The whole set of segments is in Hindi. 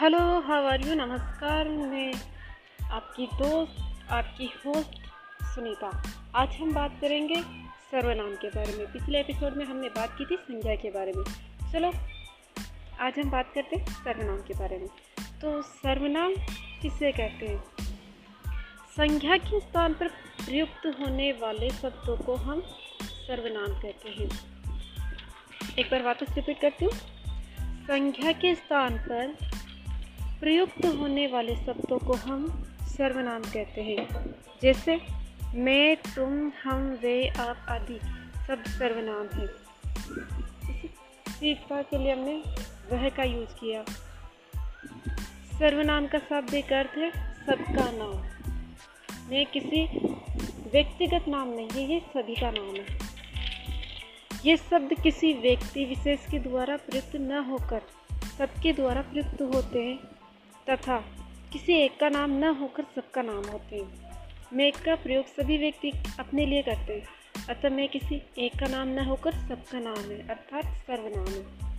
हेलो हाउ आर यू नमस्कार, मैं आपकी दोस्त, आपकी होस्ट सुनीता। आज हम बात करेंगे सर्वनाम के बारे में। पिछले एपिसोड में हमने बात की थी संज्ञा के बारे में। चलो, आज हम बात करते हैं सर्वनाम के बारे में। तो सर्वनाम किसे कहते हैं? संज्ञा के स्थान पर प्रयुक्त होने वाले शब्दों को हम सर्वनाम कहते हैं। एक बार वापस रिपीट करती हूँ। संख्या के स्थान पर प्रयुक्त होने वाले शब्दों को हम सर्वनाम कहते हैं। जैसे, मैं, तुम, हम, वे, आप आदि सब सर्वनाम हैं। सीखता के लिए हमने वह का यूज़ किया। सर्वनाम का शाब्दिक अर्थ है, सबका नाम। मैं किसी व्यक्तिगत नाम नहीं है ये सभी का नाम है। ये शब्द किसी व्यक्ति, विशेष के द्वारा प्रयुक्त न होकर, सबके द्वारा प्रयुक्त होते हैं। तथा किसी एक का नाम न होकर सबका नाम होते हैं। मेक का प्रयोग सभी व्यक्ति अपने लिए करते हैं। अतः मैं किसी एक का नाम न होकर सबका नाम है, अर्थात सर्वनाम है।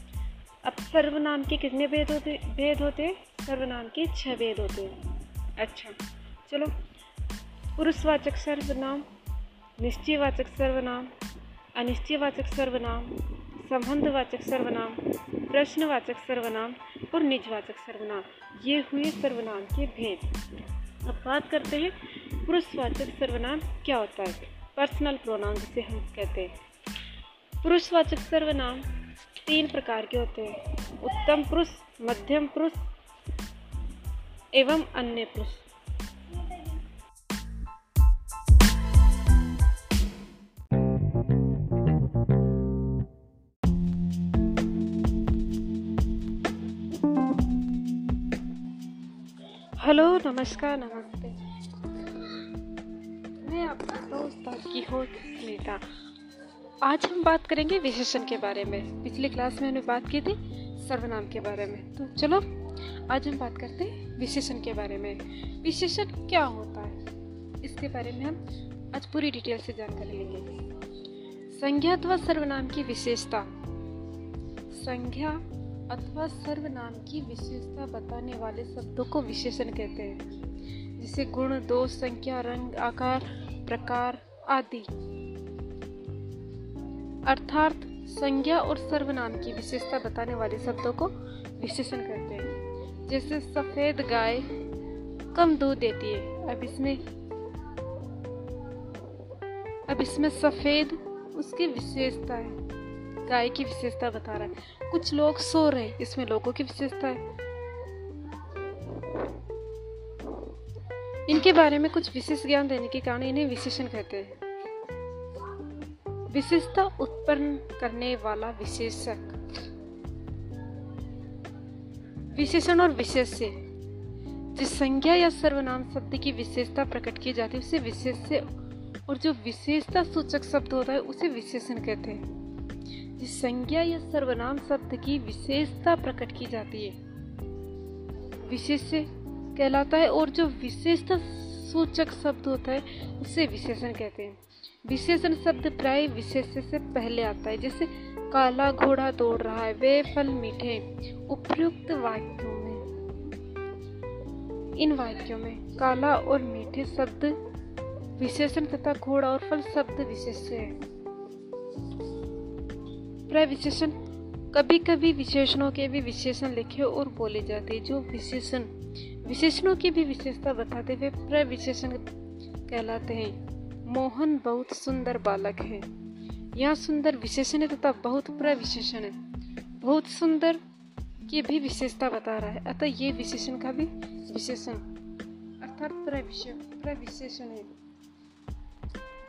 अब सर्वनाम के कितने भेद होते भेद होते सर्वनाम के छह भेद होते हैं। अच्छा चलो। पुरुषवाचक सर्वनाम, निश्चयवाचक सर्वनाम, अनिश्चयवाचक सर्वनाम, संबंधवाचक सर्वनाम प्रश्नवाचक सर्वनाम और निजवाचक सर्वनाम, ये हुए सर्वनाम के भेद। अब बात करते हैं पुरुषवाचक सर्वनाम क्या होता है? पर्सनल प्रोनाम जिसे हम कहते हैं। पुरुषवाचक सर्वनाम तीन प्रकार के होते हैं। उत्तम पुरुष, मध्यम पुरुष एवं अन्य पुरुष। हेलो, नमस्कार, नमस्ते। मैं आपका दोस्त आपकी होस्ट सुनीता आज हम बात करेंगे विशेषण के बारे में। पिछले क्लास में हमने बात की थी सर्वनाम के बारे में। तो चलो, आज हम बात करते हैं विशेषण के बारे में। विशेषण क्या होता है? इसके बारे में हम आज पूरी डिटेल से जानकारी लेंगे। संज्ञा अथवा सर्वनाम की विशेषता। संज्ञा अथवा सर्वनाम की विशेषता बताने वाले शब्दों को विशेषण कहते हैं, जिसे गुण, दोष, संख्या, रंग, आकार, प्रकार आदि। अर्थात संज्ञा और सर्वनाम की विशेषता बताने वाले शब्दों को विशेषण कहते हैं, जैसे सफ़ेद गाय कम दूध देती है। अब इसमें अब इसमें सफ़ेद उसकी विशेषता है। गाय की विशेषता बता रहा है। कुछ लोग सो रहे हैं। इसमें लोगों की विशेषता है। इनके बारे में कुछ विशेष ज्ञान देने के कारण इन्हें विशेषण कहते हैं। विशेषता उत्पन्न करने वाला विशेषक। विशेषण और विशेष्य। जिस संज्ञा या सर्वनाम शब्द की विशेषता प्रकट की जाती है, उसे विशेष्य और जो विशेषता सूचक शब्द होता है, उसे विशेषण कहते हैं। जिस संज्ञा या सर्वनाम शब्द की विशेषता प्रकट की जाती है। विशेष कहलाता है और जो विशेषता सूचक शब्द होता है, उसे विशेषण कहते हैं। विशेषण शब्द प्राय विशेष से पहले आता है। जैसे, काला घोड़ा दौड़ रहा है, वे फल मीठे उपयुक्त वाक्यों में, इन वाक्यों में काला और मीठे शब्द विशेषण तथा घोड़ा और फल शब्द विशेष है। प्रविशेषण कभी कभी विशेषणों के भी विशेषण लिखे और बोले जाते जो विशेषण। विशेषणों की भी विशेषता बताते हुए प्रविशेषण कहलाते हैं। मोहन बहुत सुंदर बालक है। यहाँ सुंदर विशेषण है तथा बहुत प्रविशेषण है। बहुत सुंदर की भी विशेषता बता रहा है। अतः ये विशेषण का भी विशेषण। अर्थात प्रविशेषण है।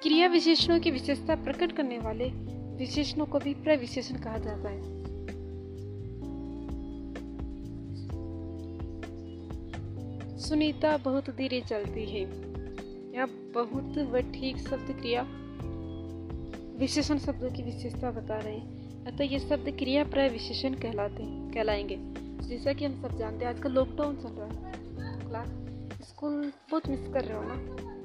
क्रिया विशेषणों की विशेषता प्रकट करने वाले विशेषणों को भी प्रविशेषण कहा जाता है। सुनीता बहुत धीरे चलती है। यह बहुत व ठीक शब्द क्रिया, विशेषण शब्दों की विशेषता बता रहे हैं। अतः ये शब्द क्रिया प्रविशेषण कहलाते हैं कहलाएँगे। जैसा कि हम सब जानते हैं, आजकल लॉकडाउन चल रहा है। क्लास, स्कूल बहुत मिस कर रहे हो ना?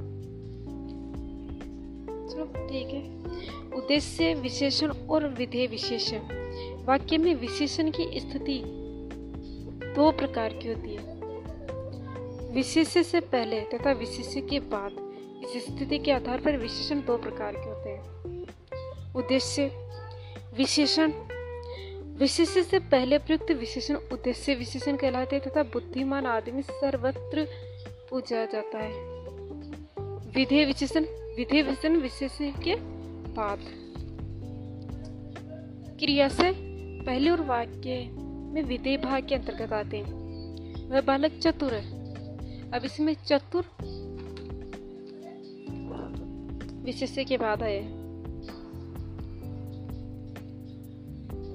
चलो, ठीक है। उद्देश्य विशेषण और विधेय विशेषण। वाक्य में विशेषण की स्थिति दो प्रकार की होती है। विशेष से पहले तथा विशेष के बाद इस स्थिति के आधार पर विशेषण दो प्रकार के होते हैं। उद्देश्य विशेषण। विशेष से पहले प्रयुक्त विशेषण उद्देश्य विशेषण कहलाते हैं तथा बुद्धिमान आदमी सर्वत्र पूजा जाता है। विधेय विशेषण विधेय विशेषण विशेष के बाद। क्रिया से पहले और वाक्य में विधेय भाग के अंतर्गत आते हैं। वह बालक चतुर है। अब इसमें चतुर विशेष के बाद आए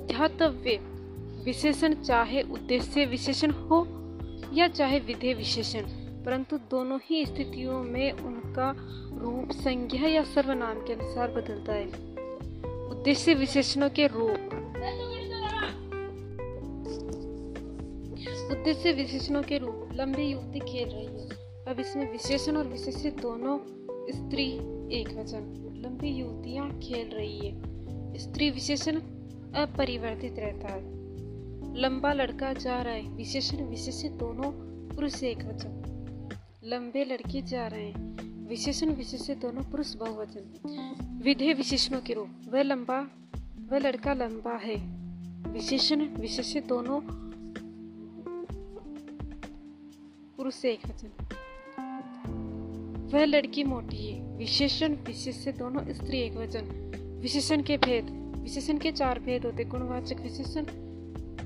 ध्यातव्य, विशेषण चाहे उद्देश्य विशेषण हो या चाहे विधेय विशेषण। परंतु दोनों ही स्थितियों में उनका रूप संज्ञा या सर्वनाम के अनुसार बदलता है। उद्देश्य विशेषणों के रूप। उद्देश्य विशेषणों के रूप। लंबी युवती खेल रही है। अब इसमें विशेषण और विशेष दोनों स्त्री एक वचन। लंबी युवतियाँ खेल रही है। स्त्री विशेषण अपरिवर्तित रहता है। लंबा लड़का जा रहा है। विशेषण विशेष दोनों पुरुष एक वचन। लंबे लड़के जा रहे हैं। विशेषण विशेष दोनों पुरुष बहुवचन। विधेय विशेषणों के रूप। वह लंबा, वह लड़का लंबा है। विशेषण विशेष दोनों पुरुष एक वचन। वह लड़की मोटी है। विशेषण विशेष दोनों स्त्री एक वचन। विशेषण के भेद। विशेषण के चार भेद होते। गुणवाचक विशेषण,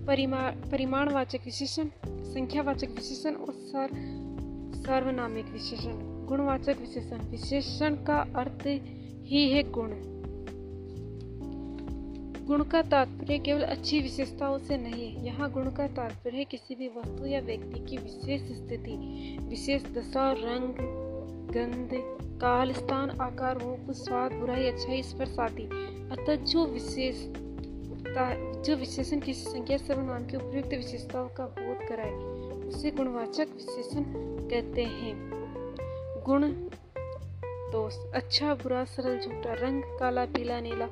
परिमा, परिमाणवाचक विशेषण, संख्यावाचक विशेषण और सर सार्वनामिक विशेषण, गुणवाचक विशेषण। विशेषण का अर्थ ही है गुण। गुण का तात्पर्य केवल अच्छी विशेषताओं से नहीं है। यहाँ गुण का तात्पर्य किसी भी वस्तु या व्यक्ति की विशेष स्थिति, विशेष दशा, रंग, गंध, काल, स्थान, आकार, रूप, स्वाद, बुराई, अच्छाई, स्पर्श आदि। अतः जो विशेष जो विशेषण किसी संख्या सर्वनाम की उपयुक्त विशेषताओं का बोध कराए, उसे गुणवाचक विशेषण कहते हैं। गुण दोष। अच्छा बुरा, सरल, झूठा। रंग काला, पीला, नीला।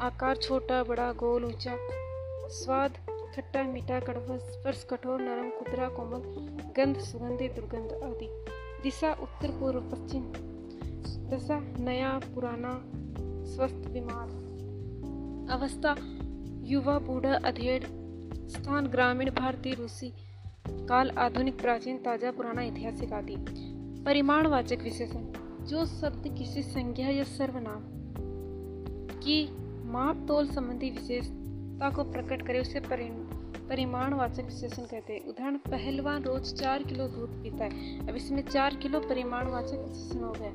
आकार छोटा, बड़ा, गोल, ऊँचा। स्वाद खट्टा, मीठा, कड़वा, स्पर्श कठोर, नरम कुदरा कोमल, गंध सुगंधित दुर्गंध आदि। दिशा उत्तर, पूर्व, पश्चिम। दशा नया, पुराना, स्वस्थ, बीमार। अवस्था युवा, बूढ़ा, अधेड़। स्थान ग्रामीण, भारतीय, रूसी। काल आधुनिक, प्राचीन, ताज़ा, पुराना ऐतिहासिक आदि। परिमाणवाचक विशेषण। जो शब्द, किसी संज्ञा या सर्वनाम की माप तोल संबंधी विशेषता को प्रकट करे, उसे परिमाणवाचक विशेषण कहते हैं। उदाहरण, पहलवान रोज चार किलो दूध पीता है। अब इसमें चार किलो परिमाणवाचक विशेषण हो गया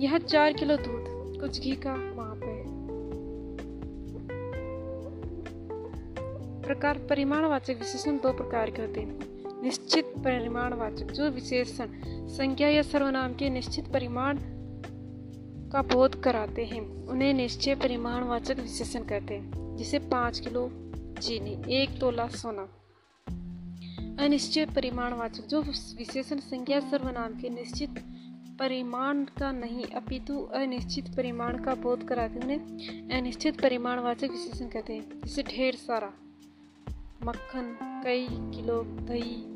यह चार किलो दूध, कुछ घी का माप। प्रकार परिमाणवाचक विशेषण दो प्रकार के होते हैं। निश्चित परिमाणवाचक, जो विशेषण संख्या या सर्वनाम के निश्चित परिमाण का बोध कराते हैं, उन्हें निश्चय परिमाणवाचक विशेषण कहते हैं, जिसे पाँच किलो चीनी, एक तोला सोना। अनिश्चित परिमाणवाचक, जो विशेषण संज्ञा सर्वनाम के निश्चित परिमाण का नहीं, अपितु अनिश्चित परिमाण का बोध कराते उन्हें अनिश्चित परिमाणवाचक विशेषण कहते हैं, जिसे ढेर सारा मक्खन, कई किलो दही।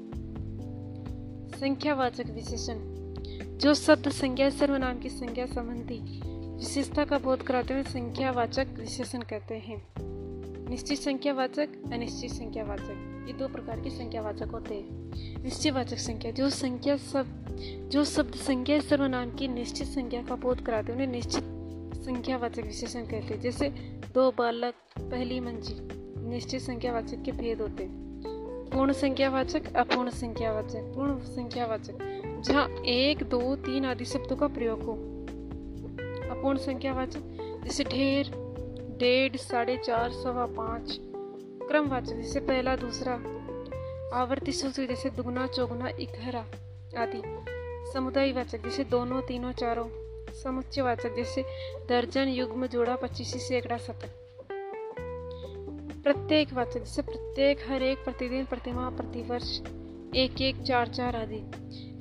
संख्यावाचक विशेषण। जो शब्द संज्ञा सर्वनाम की संज्ञा संबंधी विशेषता का बोध कराते हुए संख्यावाचक विशेषण कहते हैं। निश्चित संख्यावाचक, अनिश्चित संख्यावाचक। ये दो प्रकार के संख्यावाचक होते हैं। निश्चयवाचक संख्या। जो संख्या सब, जो शब्द संख्या सर्वनाम की निश्चित संख्या का बोध कराते हैं उन्हें निश्चित संख्यावाचक विशेषण कहते हैं। जैसे दो बालक, पहली मंजिल। निश्चित संख्यावाचक के भेद होते पूर्ण संख्यावाचक, अपूर्ण संख्यावाचक, पूर्ण संख्यावाचक, जहाँ एक, दो, तीन आदि शब्दों का प्रयोग हो। अपूर्ण संख्यावाचक, जैसे ढेर, डेढ़, साढ़े चार, सवा पाँच, क्रमवाचक, जैसे पहला, दूसरा, आवर्ती सूत्र जैसे दुगना, चौगुना, इकहरा आदि, समुदायवाचक, जैसे दोनों, तीनों, चारों, समुच्चयवाचक, जैसे दर्जन, युग्म, जोड़ा, पच्चीसी सैकड़ा शतक प्रत्येक वाचक जैसे प्रत्येक, हर एक प्रतिदिन प्रतिमा प्रतिवर्ष, एक एक, चार चार आदि।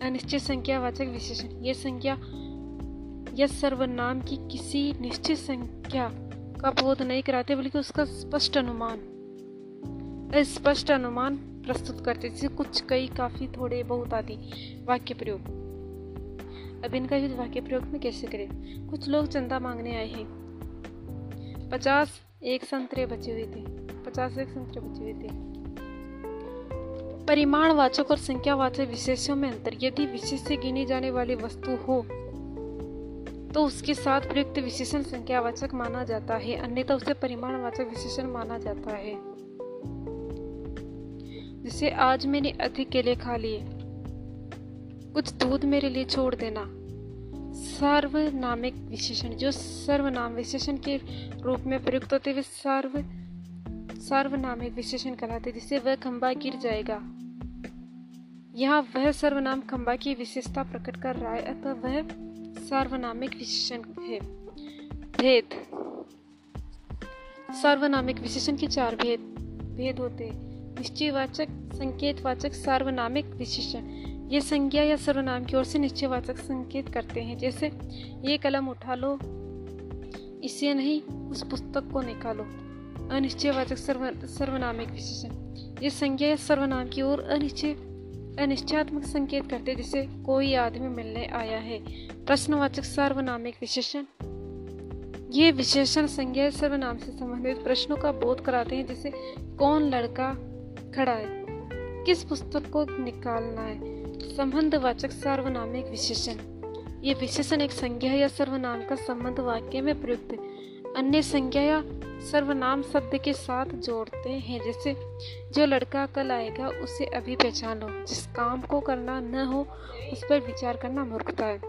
अनिश्चित संख्या वाचक विशेषण। ये संख्या या सर्वनाम की किसी निश्चित संख्या का बोध नहीं कराते, बल्कि उसका स्पष्ट अनुमान स्पष्ट अनुमान प्रस्तुत करते जैसे कुछ कई, काफ़ी, थोड़े, बहुत आदि वाक्य प्रयोग। अब इनका यूज़ वाक्य प्रयोग में कैसे करें? कुछ लोग चंदा मांगने आए हैं। पचास एक संतरे बचे हुए थे। पचास एक संतरे बचे हुए थे। परिमाणवाचक और संख्यावाचक विशेषों में अंतर। यदि विशेष से गिनी जाने वाली वस्तु हो तो उसके साथ प्रयुक्त विशेषण संख्यावाचक माना जाता है, अन्यथा उसे परिमाणवाचक विशेषण माना जाता है। जिसे आज मैंने अधिक केले खा लिए। कुछ दूध मेरे लिए छोड़ देना। सर्वनामिक विशेषण। जो सर्वनाम विशेषण के रूप में प्रयुक्त होते हुए सर्व सर्वनामिक विशेषण कहलाते जिससे वह खंबा गिर जाएगा। यहाँ वह सर्वनाम खंबा की विशेषता प्रकट कर रहा है, अतः वह सार्वनामिक विशेषण है। भेद। सार्वनामिक विशेषण के चार भेद भेद होते निश्चयवाचक, संकेतवाचक, सार्वनामिक विशेषण। ये संज्ञा या सर्वनाम की ओर से निश्चयवाचक संकेत करते हैं, जैसे, ये कलम उठा लो, इसे नहीं, उस पुस्तक को निकालो। अनिश्चयवाचक सर्व सर्वनामिक विशेषण ये संज्ञा या सर्वनाम की ओर अनिश्चय अनिश्चयात्मक संकेत करते जिसे कोई आदमी मिलने आया है। प्रश्नवाचक सर्वनामिक विशेषण। ये विशेषण संज्ञा सर्वनाम से संबंधित प्रश्नों का बोध कराते हैं, जैसे कौन लड़का खड़ा है? किस पुस्तक को निकालना है? संबंधवाचक सर्वनामिक विशेषण। ये विशेषण एक संज्ञा या सर्वनाम का संबंध वाक्य में प्रयुक्त अन्य संज्ञा या सर्वनाम शब्द के साथ जोड़ते हैं। जैसे, जो लड़का कल आएगा, उसे अभी पहचान लो। जिस काम को करना न हो, उस पर विचार करना मूर्खता है।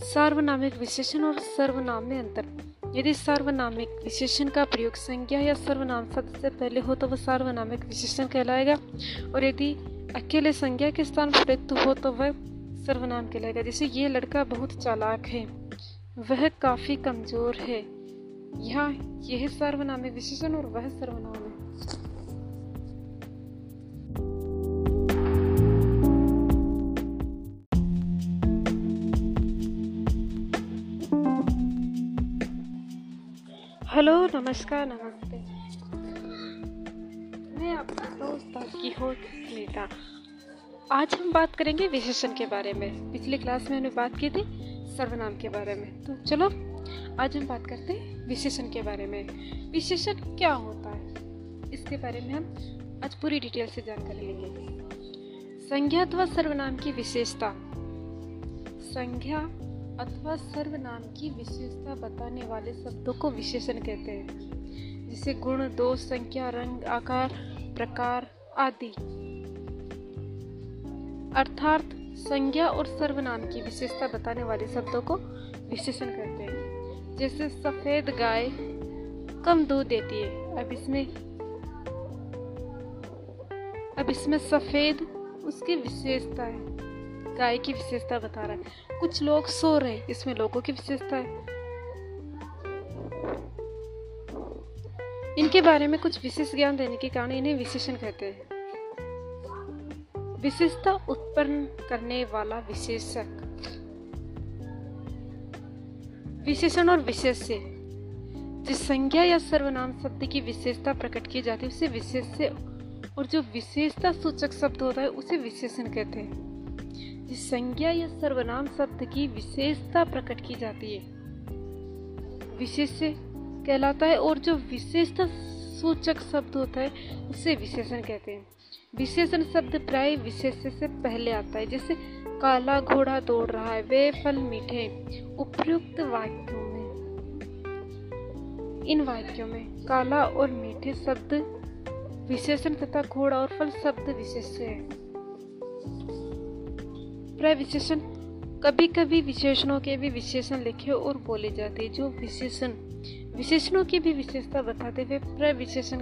सार्वनामिक विशेषण और सर्वनाम में अंतर। यदि सार्वनामिक विशेषण का प्रयोग संज्ञा या सर्वनाम शब्द से पहले हो तो वह सार्वनामिक विशेषण कहलाएगा। और यदि अकेले संज्ञा के स्थान पर हो तो वह सर्वनाम कहलाएगा। जैसे, ये लड़का बहुत चालाक है। वह काफ़ी कमज़ोर है। यहाँ यह सर्वनाम है विशेषण और वह सर्वनाम। है हेलो, नमस्कार, नमस्ते। मैं आपका दोस्त आपकी होस्ट नीता। आज हम बात करेंगे विशेषण के बारे में। पिछली क्लास में हमने बात की थी सर्वनाम के बारे में। तो चलो आज हम बात करते हैं विशेषण के बारे में। विशेषण क्या होता है? इसके बारे में हम आज पूरी डिटेल से जानकारी लेंगे। संज्ञा अथवा सर्वनाम की विशेषता। संज्ञा अथवा सर्वनाम की विशेषता बताने वाले शब्दों को विशेषण कहते हैं, जिसे गुण, दोष संख्या रंग, आकार, प्रकार आदि। अर्थात संज्ञा और सर्वनाम की विशेषता बताने वाले शब्दों को विशेषण कहते हैं। जैसे सफ़ेद गाय कम दूध देती है। अब इसमें अब इसमें सफ़ेद उसकी विशेषता है। गाय की विशेषता बता रहा है। कुछ लोग सो रहे हैं। इसमें लोगों की विशेषता है। इनके बारे में कुछ विशेष ज्ञान देने के कारण इन्हें विशेषण कहते हैं। विशेषता उत्पन्न करने वाला विशेषक विशेषण और विशेष्य जिस संज्ञा या सर्वनाम शब्द की विशेषता प्रकट की जाती है, उसे विशेष्य और जो विशेषता सूचक शब्द होता है, उसे विशेषण कहते हैं। जिस संज्ञा या सर्वनाम शब्द की विशेषता प्रकट की जाती है विशेष्य कहलाता है और जो विशेषता सूचक शब्द होता है, उसे विशेषण कहते हैं। विशेषण शब्द प्राय विशेष्य से पहले आता है, जैसे काला घोड़ा दौड़ रहा है, वे फल मीठे, उपयुक्त वाक्यों में। इन वाक्यों में काला और मीठे शब्द विशेषण तथा घोड़ा और फल शब्द विशेष है। प्रविशेषण कभी कभी विशेषणों के भी विशेषण लिखे और बोले जाते जो विशेषण, विशेषणों की भी विशेषता बताते हुए प्रविशेषण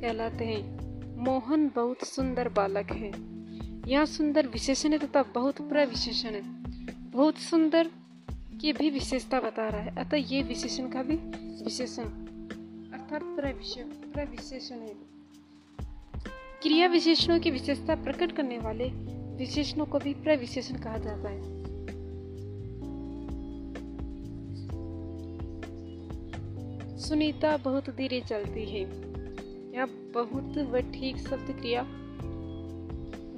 कहलाते हैं। मोहन बहुत सुंदर बालक है। यह सुंदर विशेषण है तथा बहुत प्रविशेषण है। बहुत सुंदर की भी विशेषता बता रहा है। अतः ये विशेषण का भी विशेषण। अर्थात प्रविशेषण है। क्रिया विशेषणों की विशेषता प्रकट करने वाले विशेषणों को भी प्रविशेषण कहा जाता है। सुनीता बहुत धीरे चलती है। यह बहुत व ठीक शब्द क्रिया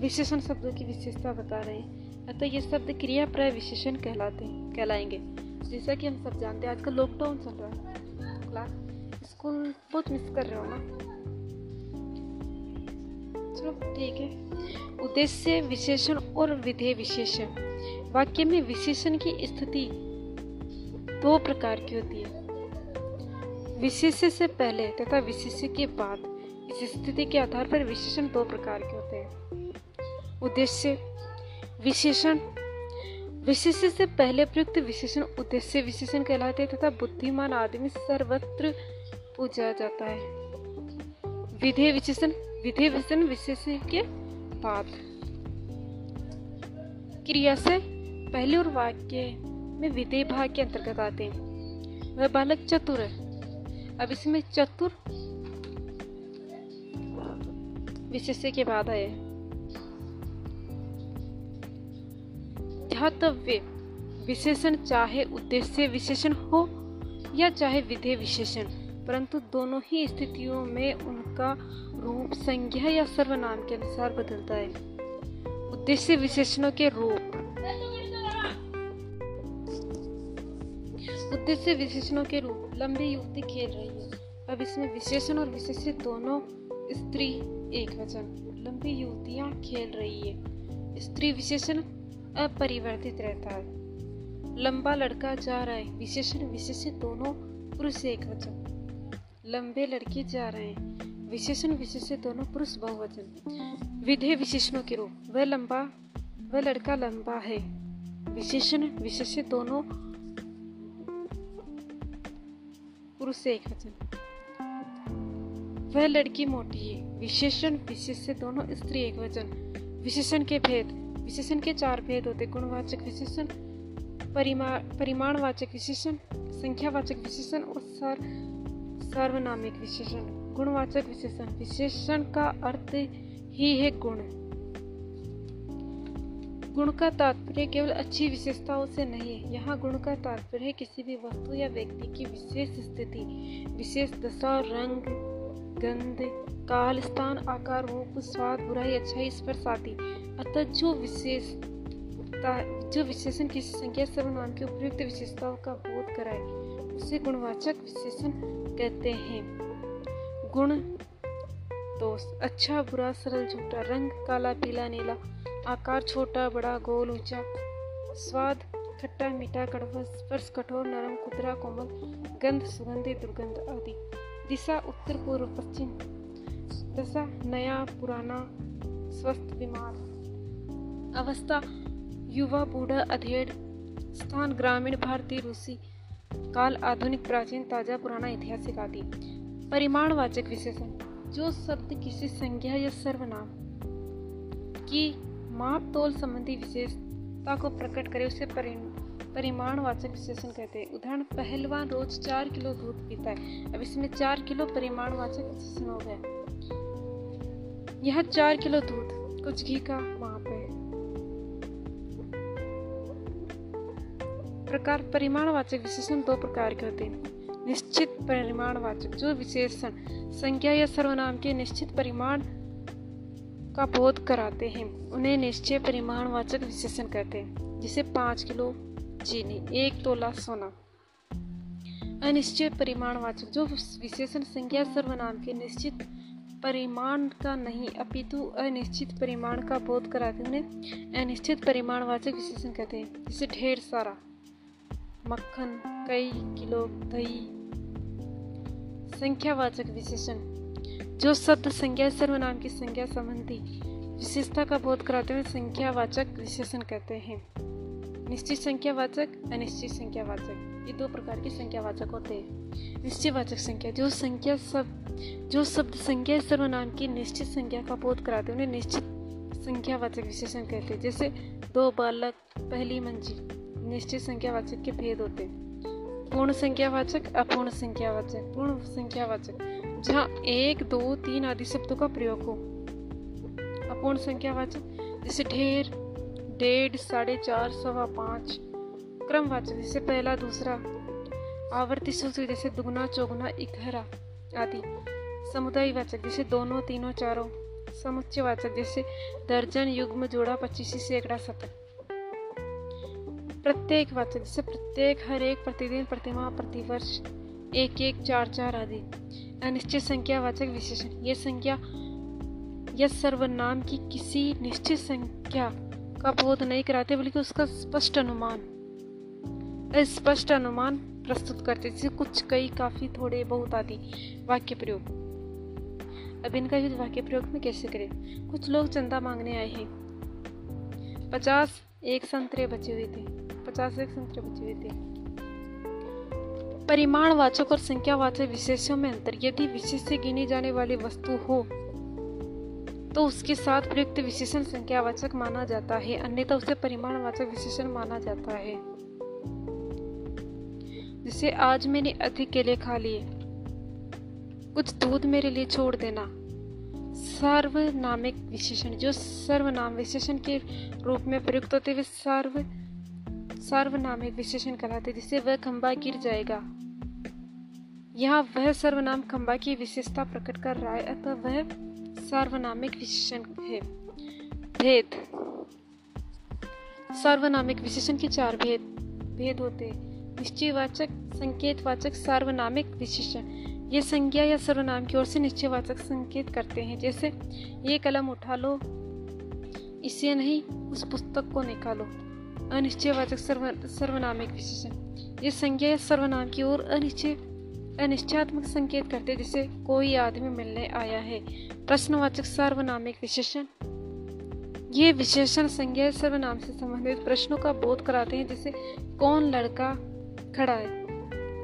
विशेषण शब्दों की विशेषता बता रहे हैं। अतः ये शब्द क्रिया प्राय विशेषण कहलाते हैं कहलाएँगे। जैसा कि हम सब जानते हैं, आजकल लॉकडाउन चल रहा है। क्लास, स्कूल बहुत मिस कर रहे हो ना? चलो, ठीक है। उद्देश्य विशेषण और विधेय विशेषण। वाक्य में विशेषण की स्थिति दो प्रकार की होती है। विशेष्य से पहले तथा विशेष्य के बाद, इस स्थिति के आधार पर विशेषण दो प्रकार के होते हैं। उद्देश्य विशेषण। विशेष्य से पहले प्रयुक्त विशेषण उद्देश्य विशेषण कहलाते तथा बुद्धिमान आदमी सर्वत्र पूजा जाता है। विधेय विशेषण विधेय विशेषण विशेषण के बाद। क्रिया से पहले और वाक्य में विधेय भाग के अंतर्गत आते हैं। वह बालक चतुर है। अब इसमें चतुर विशेष्य के बाद आए ध्यातव्य विशेषण, चाहे उद्देश्य विशेषण हो या चाहे विधेय विशेषण, परंतु दोनों ही स्थितियों में उनका रूप संज्ञा या सर्वनाम के अनुसार बदलता है। उद्देश्य विशेषणों के रूप। उद्देश्य विशेषणों के रूप। लंबी युक्ति खेल रही है। अब इसमें विशेषण और विशेष दोनों स्त्री एक वचन। लंबी युवतियाँ खेल रही है। स्त्री विशेषण अपरिवर्तित रहता है। लंबा लड़का जा रहा है। विशेषण विशेष दोनों पुरुष एक वचन लंबे लड़के जा रहे हैं। विशेषण विशेष दोनों पुरुष बहुवचन। विधेय विशेषणों के रूप। वह लंबा, वह लड़का लंबा है। विशेषण विशेष दोनों पुरुष एक वचन वह लड़की मोटी है। विशेषण विशेष दोनों स्त्री एक वचन विशेषण के भेद। विशेषण के चार भेद होते, गुणवाचक विशेषण, परिमा, परिमाणवाचक विशेषण, संख्यावाचक विशेषण और सर, सार्वनामिक विशेषण। गुणवाचक विशेषण विशेषण का अर्थ ही है गुण। गुण का तात्पर्य केवल अच्छी विशेषताओं से नहीं है। यहाँ गुण का तात्पर्य किसी भी वस्तु या व्यक्ति की विशेष स्थिति, विशेष दशा, रंग, गंध, काल, स्थान, आकार, रूप, स्वाद, बुराई, अच्छाई, स्पर्श आदि। अतः जो विशेषता जो विशेषण किसी संख्या सर्वनाम की उपयुक्त विशेषताओं का बोध कराए, उसे गुणवाचक विशेषण कहते हैं। गुण दोष। अच्छा बुरा, सरल, झूठा, रंग, काला, पीला, नीला, आकार, छोटा, बड़ा, गोल, ऊँचा, स्वाद, खट्टा, मीठा, कड़वा, स्पर्श, कठोर, नरम कुदरा कोमल, गंध सुगंधित दुर्गंध आदि। दिशा, उत्तर, पूर्व, पश्चिम। दशा, नया, पुराना, स्वस्थ, बीमार। अवस्था, युवा बूढ़ा अधेड़ स्थान ग्रामीण, भारतीय रूसी, काल आधुनिक, प्राचीन, ताज़ा, पुराना ऐतिहासिक आदि। परिमाणवाचक विशेषण, जो शब्द किसी संज्ञा या सर्वनाम की माप तोल संबंधी विशेषता को प्रकट करे, उसे परिमाणवाचक विशेषण कहते हैं। उदाहरण, पहलवान रोज चार किलो दूध पीता है। अब इसमें चार किलो परिमाणवाचक विशेषण हो गया यह चार किलो दूध, कुछ घी का माप है। प्रकार परिमाणवाचक विशेषण दो प्रकार के होते हैं। निश्चित परिमाणवाचक, जो विशेषण संख्या या सर्वनाम के निश्चित परिमाण का बोध कराते हैं, उन्हें निश्चय परिमाणवाचक विशेषण कहते हैं, जिसे पाँच किलो, चीनी, एक तोला, सोना। अनिश्चय परिमाणवाचक, जो विशेषण संज्ञा सर्वनाम के निश्चित परिमाण का नहीं, अपितु अनिश्चित परिमाण का बोध कराते उन्हें अनिश्चित परिमाणवाचक विशेषण कहते हैं, जिसे ढेर सारा। मक्खन, कई, किलो, दही। संख्यावाचक विशेषण। जो शब्द संज्ञा सर्वनाम की संज्ञा संबंधी विशेषता का बोध कराते हुए संख्यावाचक विशेषण कहते हैं। निश्चित संख्यावाचक, अनिश्चित संख्यावाचक। ये दो प्रकार के संख्यावाचक होते हैं। निश्चयवाचक संख्या। जो संख्या सब, जो शब्द संख्या सर्वनाम की निश्चित संख्या का बोध कराते हैं, उन्हें निश्चित संख्यावाचक विशेषण कहते हैं। जैसे दो बालक, पहली मंजिल। निश्चित संख्यावाचक के भेद होते। पूर्ण संख्यावाचक अपूर्ण संख्यावाचक पूर्ण संख्यावाचक जहाँ एक, दो, तीन आदि शब्दों का प्रयोग हो। अपूर्ण संख्यावाचक जैसे ढेर, डेढ़, साढ़े चार, सवा पाँच, क्रमवाचक, जैसे पहला, दूसरा, आवर्ती सूत्र, जैसे दुगना, चौगुना, इकहरा आदि। समुदाय वाचक जैसे दोनों, तीनों, चारों। समुच्चयवाचक, जैसे दर्जन, युग्म, जोड़ा, पच्चीसी सैकड़ा शतक प्रत्येक वाचक जैसे प्रत्येक हर एक प्रतिदिन प्रतिमा प्रतिवर्ष, एक एक, चार चार आदि। अनिश्चित संख्या वाचक विशेषण। ये संख्या, यह सर्वनाम की किसी निश्चित संख्या का बोध नहीं कराते, बल्कि उसका स्पष्ट अनुमान स्पष्ट अनुमान प्रस्तुत करते, जैसे कुछ कई, काफ़ी, थोड़े, बहुत आदि वाक्य प्रयोग। अब इनका युद्ध वाक्य प्रयोग में कैसे करें? कुछ लोग चंदा मांगने आए हैं। पचास एक संतरे बचे हुए थे। पचास एक संतरे बचे हुए थे परिमाण वाचक और संख्या वाचक विशेषों में अंतर। यदि विशेष से गिनी जाने वाली वस्तु हो तो उसके साथ प्रयुक्त विशेषण संख्यावाचक माना जाता है, अन्यथा उसे परिमाणवाचक विशेषण माना जाता है। जिसे आज मैंने अधिक केले खा लिए। कुछ दूध मेरे लिए छोड़ देना। सर्वनामिक विशेषण, जो सर्वनाम विशेषण के रूप में प्रयुक्त होते हुए सर्व सर्वनामिक विशेषण कहलाते जिसे वह खंबा गिर जाएगा। यहाँ वह सर्वनाम खंबा की विशेषता प्रकट कर रहा है, अतः वह सार्वनामिक विशेषण है। भेद। सार्वनामिक विशेषण के चार भेद भेद होते हैं। निश्चयवाचक, संकेतवाचक, सार्वनामिक विशेषण। ये संज्ञा या सर्वनाम की ओर से निश्चयवाचक संकेत करते हैं, जैसे, ये कलम उठा लो, इसे नहीं, उस पुस्तक को निकालो। अनिश्चयवाचक सर्व सर्वनामिक विशेषण ये संज्ञा या सर्वनाम की ओर अनिश्चय अनिश्चयात्मक संकेत करते जिसे कोई आदमी मिलने आया है। प्रश्नवाचक सार्वनामिक विशेषण ये विशेषण संज्ञा सर्वनाम से संबंधित प्रश्नों का बोध कराते हैं, जैसे कौन लड़का खड़ा है?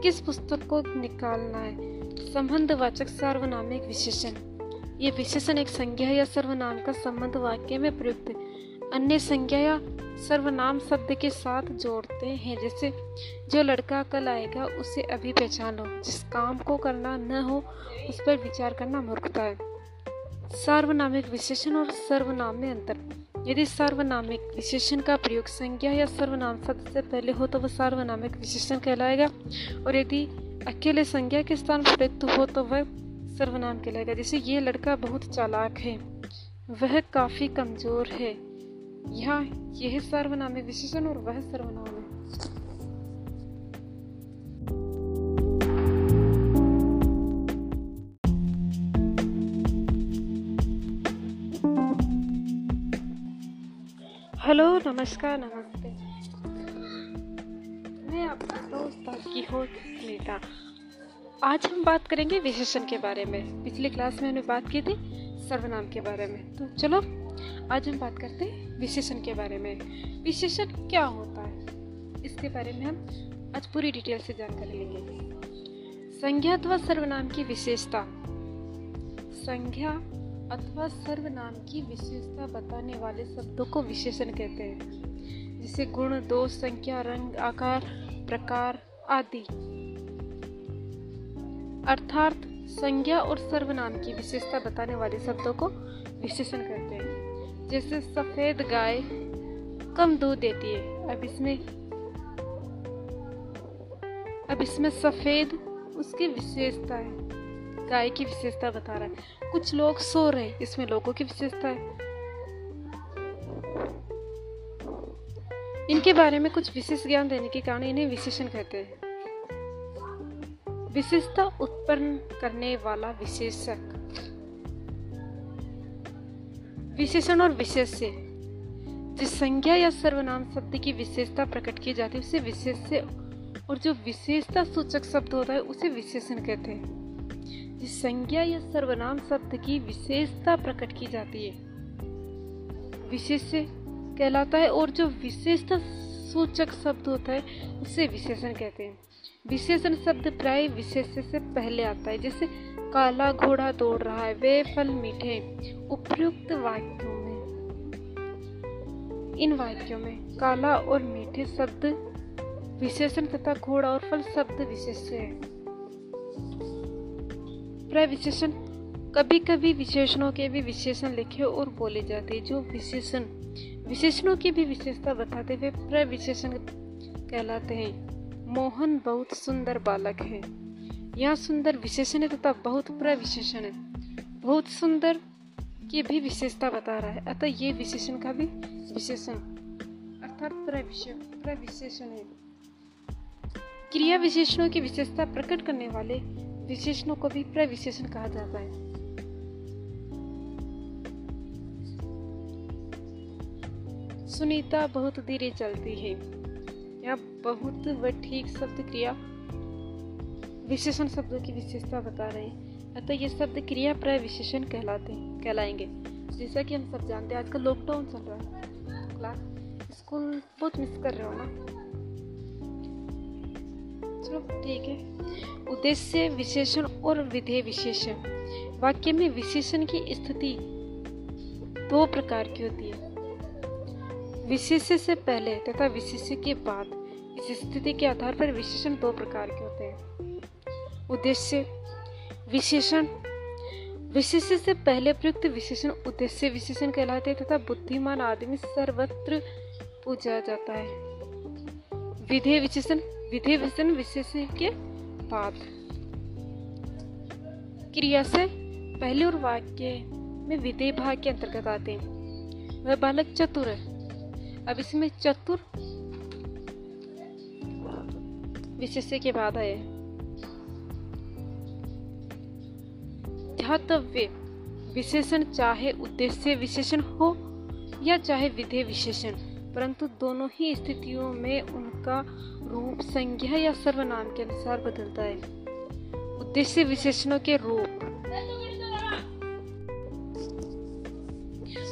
किस पुस्तक को निकालना है? संबंधवाचक सार्वनामिक विशेषण ये विशेषण एक संज्ञा या सर्वनाम का संबंध वाक्य में प्रयुक्त अन्य संज्ञा या सर्वनाम शब्द के साथ जोड़ते हैं। जैसे, जो लड़का कल आएगा, उसे अभी पहचान। लो जिस काम को करना न हो, उस पर विचार करना मूर्खता है। सार्वनामिक विशेषण और सर्वनाम में अंतर। यदि सार्वनामिक विशेषण का प्रयोग संज्ञा या सर्वनाम शब्द से पहले हो तो वह सार्वनामिक विशेषण कहलाएगा। और यदि अकेले संज्ञा के स्थान पर प्रयुक्त हो तो वह सर्वनाम कहलाएगा। जैसे, ये लड़का बहुत चालाक है। वह काफ़ी कमज़ोर है। यहाँ यह सर्वनाम है विशेषण और वह सर्वनाम। है हेलो, नमस्कार, नमस्ते। मैं आपका दोस्त आपकी होस्ट नीता आज हम बात करेंगे विशेषण के बारे में। पिछली क्लास में हमने बात की थी सर्वनाम के बारे में। तो चलो आज हम बात करते हैं विशेषण के बारे में। विशेषण क्या होता है? इसके बारे में हम आज पूरी डिटेल से जानकारी लेंगे। संज्ञा अथवा सर्वनाम की विशेषता। संज्ञा अथवा सर्वनाम की विशेषता बताने वाले शब्दों को विशेषण कहते हैं, जिसे गुण, दोष संख्या रंग, आकार, प्रकार आदि। अर्थात संज्ञा और सर्वनाम की विशेषता बताने वाले शब्दों को विशेषण कहते हैं। जैसे सफ़ेद गाय कम दूध देती है। अब इसमें अब इसमें सफ़ेद उसकी विशेषता है। गाय की विशेषता बता रहा है। कुछ लोग सो रहे हैं। इसमें लोगों की विशेषता है। इनके बारे में कुछ विशेष ज्ञान देने के कारण इन्हें विशेषण कहते हैं। विशेषता उत्पन्न करने वाला विशेषक। विशेषण और विशेष्य जिस संज्ञा या सर्वनाम शब्द की विशेषता प्रकट की जाती है, उसे विशेष्य और जो विशेषता सूचक शब्द होता है, उसे विशेषण कहते हैं। जिस संज्ञा या सर्वनाम शब्द की विशेषता प्रकट की जाती है विशेष्य कहलाता है और जो विशेषता सूचक शब्द होता है, उसे विशेषण कहते हैं। विशेषण शब्द प्राय विशेष से पहले आता है, जैसे काला घोड़ा दौड़ रहा है, वे फल मीठे उपयुक्त वाक्यों में, इन वाक्यों में काला और मीठे शब्द विशेषण तथा घोड़ा और फल शब्द विशेष है। प्रविशेषण कभी कभी विशेषणों के भी विशेषण लिखे और बोले जाते हैं, जो विशेषण, विशेषणों की भी विशेषता बताते हुए प्रविशेषण कहलाते हैं। मोहन बहुत सुंदर बालक है। यहाँ सुंदर विशेषण है तथा बहुत प्रविशेषण है। बहुत सुंदर की भी विशेषता बता रहा है। अतः ये विशेषण का भी विशेषण। अर्थात प्रविशेषण है। क्रिया विशेषणों की विशेषता प्रकट करने वाले विशेषणों को भी प्रविशेषण कहा जाता है। सुनीता बहुत धीरे चलती है। यह बहुत व ठीक शब्द क्रिया, विशेषण शब्दों की विशेषता बता रहे हैं। अतः ये शब्द क्रिया प्राय विशेषण कहलाते हैं कहलाएँगे। जैसा कि हम सब जानते हैं, आजकल लॉकडाउन चल रहा है। क्लास स्कूल बहुत मिस कर रहे हो ना? चलो, ठीक है। उद्देश्य विशेषण और विधेय विशेषण। वाक्य में विशेषण की स्थिति दो प्रकार की होती है। विशेष्य से पहले तथा विशेष्य के बाद। इस स्थिति के आधार पर विशेषण दो प्रकार के होते हैं। उद्देश्य, विशेषण। विशेष्य से पहले प्रयुक्त विशेषण उद्देश्य विशेषण कहलाते हैं तथा बुद्धिमान आदमी सर्वत्र पूजा जाता है। विधेय विशेषण विधेय विशेषण विशेषण के बाद। क्रिया से पहले और वाक्य में विधेय भाग के अंतर्गत आते हैं। वह बालक चतुर है। अब इसमें चतुर विशेष्य के बाद आए। ध्यातव्य, विशेषण चाहे उद्देश्य विशेषण हो या चाहे विधेय विशेषण, परंतु दोनों ही स्थितियों में उनका रूप संज्ञा या सर्वनाम के अनुसार बदलता है। उद्देश्य विशेषणों के रूप।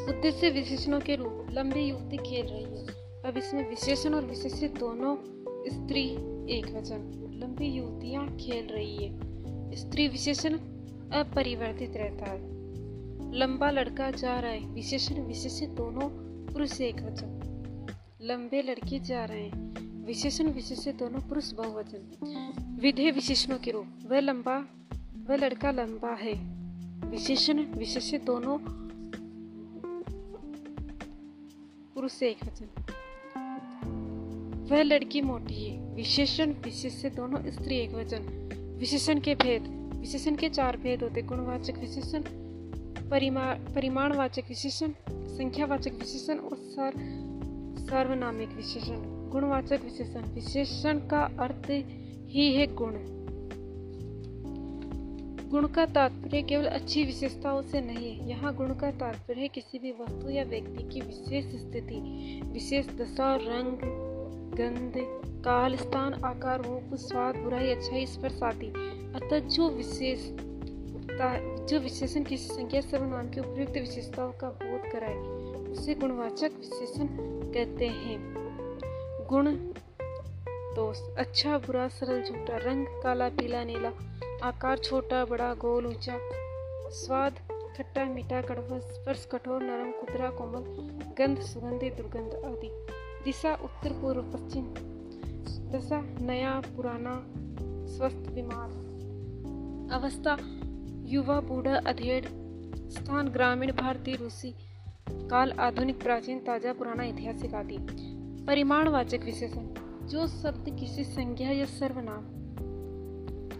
उद्देश्य विशेषणों के रूप। लंबी युक्ति खेल रही है। अब इसमें विशेषण और विशेष दोनों स्त्री एक वचन लंबी युवतियाँ खेल रही है। स्त्री विशेषण अपरिवर्तित रहता है। लंबा लड़का जा रहा है। विशेषण विशेष दोनों पुरुष एक वचन। लंबे लड़के जा रहे हैं। विशेषण विशेष दोनों पुरुष बहुवचन। विधेय विशेषणों के रूप। वह लंबा, वह लड़का लंबा है। विशेषण विशेष दोनों पुरुष एक वचन। वह लड़की मोटी है विशेषण विशेष से दोनों स्त्री एक वचन। विशेषण के भेद, विशेषण के चार भेद होते, गुणवाचक विशेषण, परिमा, परिमाणवाचक विशेषण, संख्यावाचक विशेषण और सर, सार्वनामिक विशेषण। गुणवाचक विशेषण विशेषण का अर्थ ही है गुण। गुण का तात्पर्य केवल अच्छी विशेषताओं से नहीं है। यहाँ गुण का तात्पर्य किसी भी वस्तु या व्यक्ति की विशेष स्थिति, विशेष दशा, रंग गंध काल स्थान आकार, रूप, स्वाद, बुराई, अच्छाई स्पर्श आदि अतः जो विशेष जो विशेषण किसी संख्या सर्वनाम की उपयुक्त विशेषताओं का बोध कराए, उसे गुणवाचक विशेषण कहते हैं। गुण दोष। अच्छा बुरा, सरल, झूठा, रंग, काला, पीला, नीला, आकार छोटा, बड़ा, गोल, ऊँचा, स्वाद, खट्टा, मीठा, कड़वा, स्पर्श, कठोर, नरम कुदरा कोमल, गंध, सुगंधी, दुर्गंध आदि। दिशा, उत्तर, पूर्व, पश्चिम। दशा, नया, पुराना, स्वस्थ, बीमार। अवस्था, युवा, बूढ़ा, अधेड़। स्थान, ग्रामीण, भारतीय, रूसी। काल, आधुनिक, प्राचीन, ताज़ा, पुराना, ऐतिहासिक आदि। परिमाणवाचक विशेषण। जो शब्द किसी संज्ञा या सर्वनाम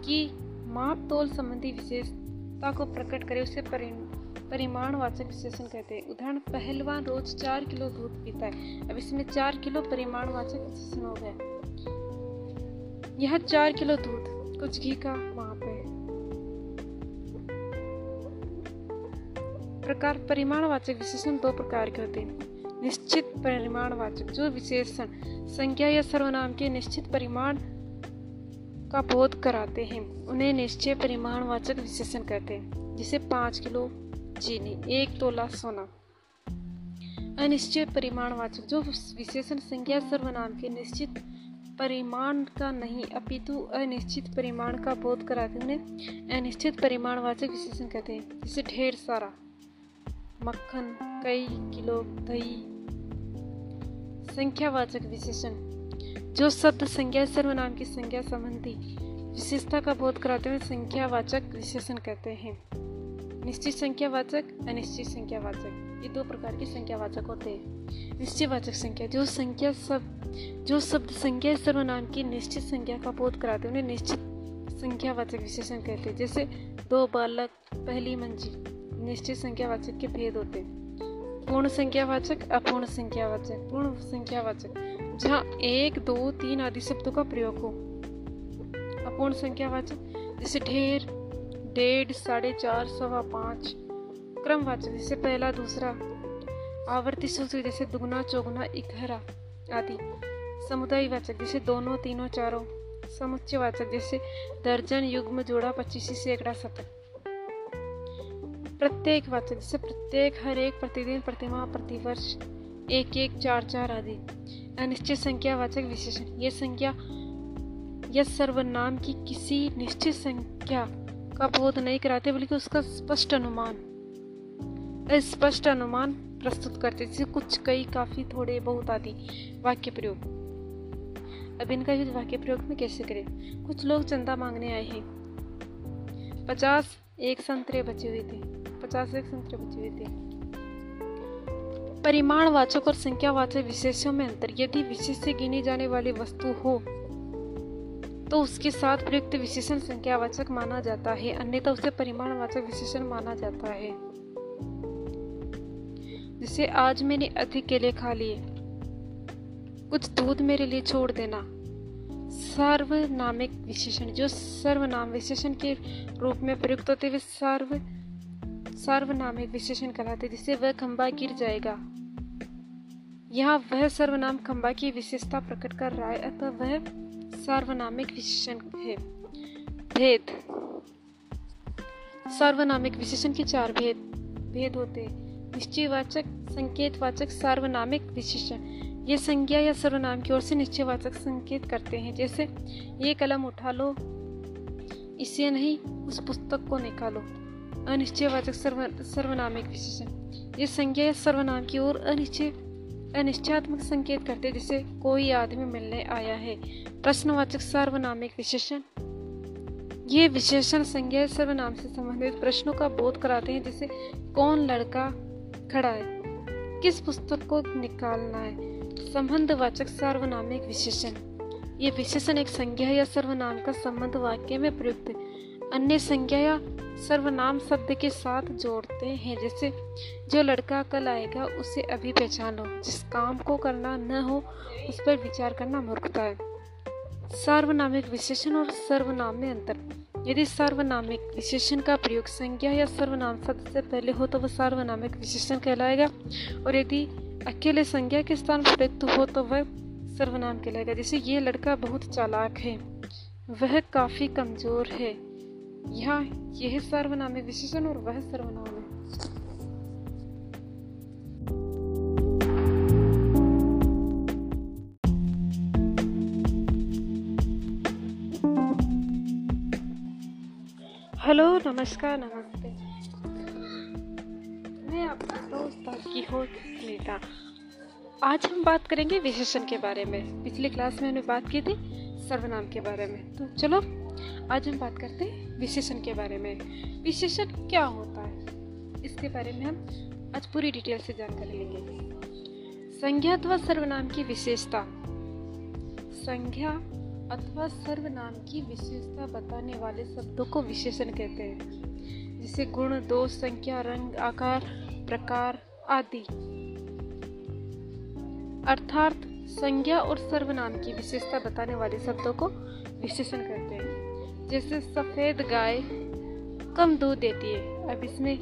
की माप तोल संबंधी विशेषता को प्रकट करे, उसे परिमाणवाचक विशेषण कहते हैं। उदाहरण, पहलवान रोज चार किलो दूध पीता है। अब इसमें चार किलो परिमाणवाचक विशेषण हो गया। यह चार किलो दूध, कुछ घी का माप है प्रकार परिमाणवाचक विशेषण दो प्रकार के होते हैं। निश्चित परिमाणवाचक जो विशेषण संख्या या सर्वनाम के निश्चित परिमाण का बोध कराते हैं, उन्हें निश्चय परिमाणवाचक विशेषण कहते हैं, जिसे पाँच किलो चीनी एक तोला सोना। अनिश्चय परिमाणवाचक जो विशेषण संज्ञा सर्वनाम के निश्चित परिमाण का नहीं, अपितु अनिश्चित परिमाण का बोध कराते उन्हें अनिश्चित परिमाणवाचक विशेषण कहते हैं, जिसे ढेर सारा, मक्खन, कई, किलो, दही संख्यावाचक विशेषण, जो शब्द संज्ञा सर्वनाम की संज्ञा संबंधी विशेषता का बोध कराते हुए संख्यावाचक विशेषण कहते हैं। निश्चित संख्यावाचक, अनिश्चित संख्यावाचक। ये दो प्रकार के संख्यावाचक होते हैं। निश्चयवाचक संख्या, जो संख्या सब, जो शब्द संख्या सर्वनाम की निश्चित संख्या का बोध कराते उन्हें निश्चित संख्यावाचक विशेषण कहते हैं। जैसे दो बालक, पहली मंजिल निश्चित संख्यावाचक के भेद होते हैं। पूर्ण संख्यावाचक, अपूर्ण संख्यावाचक, पूर्ण संख्यावाचक, जहाँ एक, दो, तीन आदि शब्दों का प्रयोग हो। अपूर्ण संख्यावाचक, जैसे ढेर डेढ़, साढ़े चार सवा पाँच। क्रमवाचक जैसे पहला, दूसरा। आवर्ती सूत्र जैसे दुगना, चौगुना, इकहरा आदि। समुदाय वाचक, जैसे दोनों, तीनों, चारों। समुच्चय वाचक, जैसे दर्जन, युग्म, जोड़ा, पच्चीस सैकड़ा शतक प्रत्येक वाचक, जैसे प्रत्येक, हर एक, प्रतिदिन प्रतिमा प्रतिवर्ष, एक एक, चार चार आदि। अनिश्चित संख्या वाचक विशेषण। ये संख्या, यह सर्वनाम की किसी निश्चित संख्या का बोध नहीं कराते, बल्कि उसका स्पष्ट अनुमान स्पष्ट अनुमान प्रस्तुत करते जैसे कुछ कई, काफ़ी थोड़े बहुत आदि वाक्य प्रयोग। अब इनका यूज़ वाक्य प्रयोग में कैसे करें? कुछ लोग चंदा मांगने आए हैं। पचास एक संतरे बचे हुए थे। पचास एक संतरे बचे हुए थे। परिमाण वाचक और संख्या वाचक विशेषों में अंतर, यदि विशेष से गिनी जाने वाली वस्तु हो तो उसके साथ प्रयुक्त विशेषण संख्यावाचक माना जाता है, अन्यथा उसे परिमाण वाचक विशेषण माना जाता है। जैसे आज मैंने अधिक केले खा लिए। कुछ दूध मेरे लिए छोड़ देना। सर्वनामिक विशेषण, जो सर्वनाम विशेषण के रूप में प्रयुक्त होते हुए सर्व, सर्वनामिक विशेषण कहलाते जिससे वह खंबा गिर जाएगा। यहाँ वह सर्वनाम खंबा की विशेषता प्रकट कर रहा है, अतः वह सर्वनामिक विशेषण है। भेद। सर्वनामिक विशेषण के चार भेद भेद होते निश्चयवाचक, संकेतवाचक, सार्वनामिक विशेषण। ये संज्ञा या सर्वनाम की ओर से निश्चयवाचक संकेत करते हैं। जैसे, ये कलम उठा लो, इसे नहीं, उस पुस्तक को निकालो। अनिश्चयवाचक सर्व, सर्वनामिक विशेषण। ये संज्ञा या सर्वनाम की ओर अनिश्चय अनिश्चयात्मक संकेत करते जैसे कोई आदमी मिलने आया है। प्रश्नवाचक सर्वनामिक विशेषण। ये विशेषण संज्ञा सर्वनाम से संबंधित प्रश्नों का बोध कराते हैं, जैसे कौन लड़का खड़ा है? किस पुस्तक को निकालना है? संबंधवाचक सार्वनामिक विशेषण। ये विशेषण एक संज्ञा या सर्वनाम का संबंध वाक्य में प्रयुक्त अन्य संज्ञा या सर्वनाम शब्द के साथ जोड़ते हैं। जैसे, जो लड़का कल आएगा, उसे अभी पहचान। लो जिस काम को करना न हो, उस पर विचार करना मूर्खता है। सार्वनामिक विशेषण और सर्वनाम में अंतर। यदि सार्वनामिक विशेषण का प्रयोग संज्ञा या सर्वनाम शब्द से पहले हो तो वह सार्वनामिक विशेषण कहलाएगा। और यदि अकेले संज्ञा के स्थान पर प्रयुक्त हो तो वह सर्वनाम कहलाएगा। जैसे, ये लड़का बहुत चालाक है। वह काफ़ी कमज़ोर है। यहाँ यह सर्वनाम है विशेषण और वह सर्वनाम। है हेलो, नमस्कार, नमस्ते। मैं आपका दोस्त, आपकी होस्ट सुनीता आज हम बात करेंगे विशेषण के बारे में। पिछली क्लास में हमने बात की थी सर्वनाम के बारे में। तो चलो आज हम बात करते हैं विशेषण के बारे में। विशेषण क्या होता है? इसके बारे में हम आज पूरी डिटेल से जानकारी लेंगे। संज्ञा अथवा सर्वनाम की विशेषता। संज्ञा अथवा सर्वनाम की विशेषता बताने वाले शब्दों को विशेषण कहते हैं, जिसे गुण, दोष संख्या रंग, आकार, प्रकार आदि। अर्थात संज्ञा और सर्वनाम की विशेषता बताने वाले शब्दों को विशेषण कहते हैं। जैसे सफ़ेद गाय कम दूध देती है। अब इसमें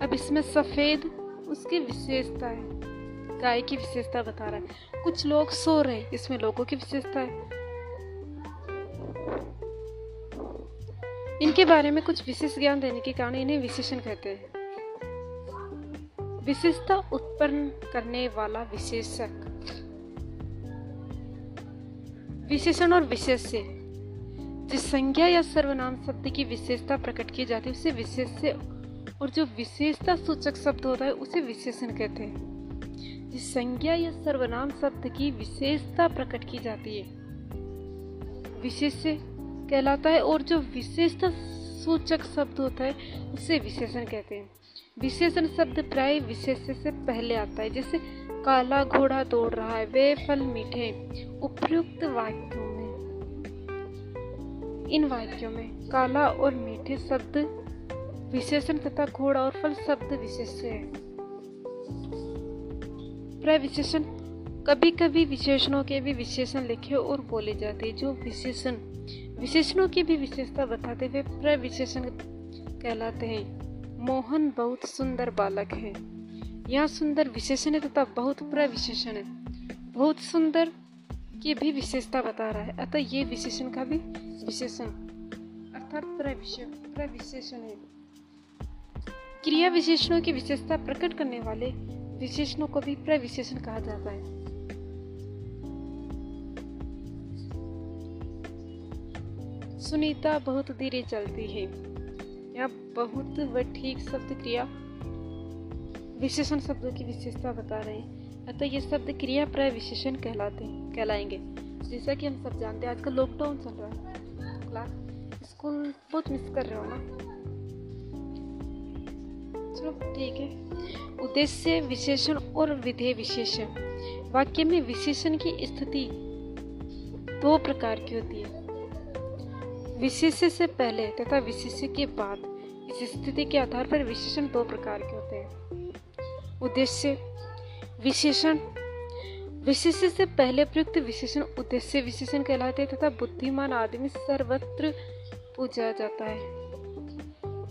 अब इसमें सफ़ेद उसकी विशेषता है। गाय की विशेषता बता रहा है। कुछ लोग सो रहे हैं। इसमें लोगों की विशेषता है। इनके बारे में कुछ विशेष ज्ञान देने के कारण इन्हें विशेषण कहते हैं। विशेषता उत्पन्न करने वाला विशेषक। विशेषण और विशेष्य जिस संज्ञा या सर्वनाम शब्द की विशेषता प्रकट की जाती है, उसे विशेष्य और जो विशेषता सूचक शब्द होता है, उसे विशेषण कहते हैं। जिस संज्ञा या सर्वनाम शब्द की विशेषता प्रकट की जाती है विशेष्य कहलाता है और जो विशेषता सूचक शब्द होता है, उसे विशेषण कहते हैं। विशेषण शब्द प्राय विशेष से पहले आता है, जैसे काला घोड़ा दौड़ रहा है, वे फल मीठे उपयुक्त वाक्यों में। इन वाक्यों में काला और मीठे शब्द विशेषण तथा घोड़ा और फल शब्द विशेष है। प्रविशेषण कभी कभी विशेषणों के भी विशेषण लिखे और बोले जाते जो विशेषण, विशेषणों की भी विशेषता बताते हुए प्रविशेषण कहलाते हैं। मोहन बहुत सुंदर बालक है। यहाँ सुंदर विशेषण है तथा बहुत प्रविशेषण है। बहुत सुंदर की भी विशेषता बता रहा है। अतः ये विशेषण का भी विशेषण। अर्थात प्रविशेषण है। क्रिया विशेषणों की विशेषता प्रकट करने वाले विशेषणों को भी प्रविशेषण कहा जाता है। सुनीता बहुत धीरे चलती है। यहाँ बहुत व ठीक शब्द क्रिया विशेषण शब्दों की विशेषता बता रहे हैं। अतः ये शब्द क्रिया प्राय विशेषण कहलाते हैं, कहलाएँगे। जैसा कि हम सब जानते हैं, आजकल लॉकडाउन चल रहा है। क्लास स्कूल बहुत मिस कर रहे हो ना? चलो, ठीक है। उद्देश्य विशेषण और विधेय विशेषण। वाक्य में विशेषण की स्थिति दो प्रकार की होती है। विशेष्य से पहले तथा विशेष्य के बाद, इस स्थिति के आधार पर विशेषण दो प्रकार के होते हैं। उद्देश्य विशेषण। विशेष्य से पहले प्रयुक्त विशेषण उद्देश्य विशेषण कहलाते हैं तथा बुद्धिमान आदमी सर्वत्र पूजा जाता है।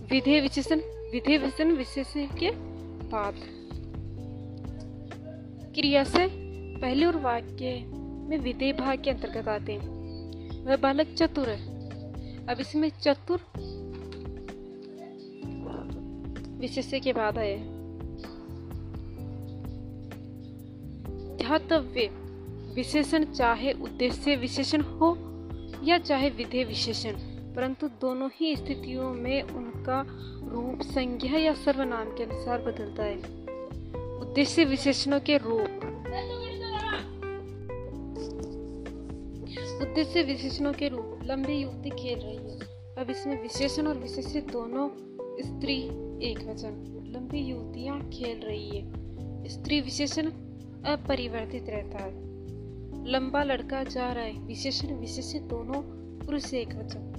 विधेय विशेषण विधेय विशेषण विशेषण के बाद। क्रिया से पहले और वाक्य में विधेय भाग के अंतर्गत आते हैं। वह बालक चतुर है। अब इसमें चतुर विशेष्य के बाद आए ध्यातव्य विशेषण, चाहे उद्देश्य विशेषण हो या चाहे विधेय विशेषण, परंतु दोनों ही स्थितियों में उनका रूप संज्ञा या सर्वनाम के अनुसार बदलता है। उद्देश्य विशेषणों के रूप। उद्देश्य विशेषणों के रूप। लंबी युवती खेल रही है। अब इसमें विशेषण और विशेष दोनों स्त्री एक वचन। लंबी युवतियाँ खेल रही है। स्त्री विशेषण अपरिवर्तित रहता है। लंबा लड़का जा रहा है। विशेषण विशेष दोनों पुरुष एक वचन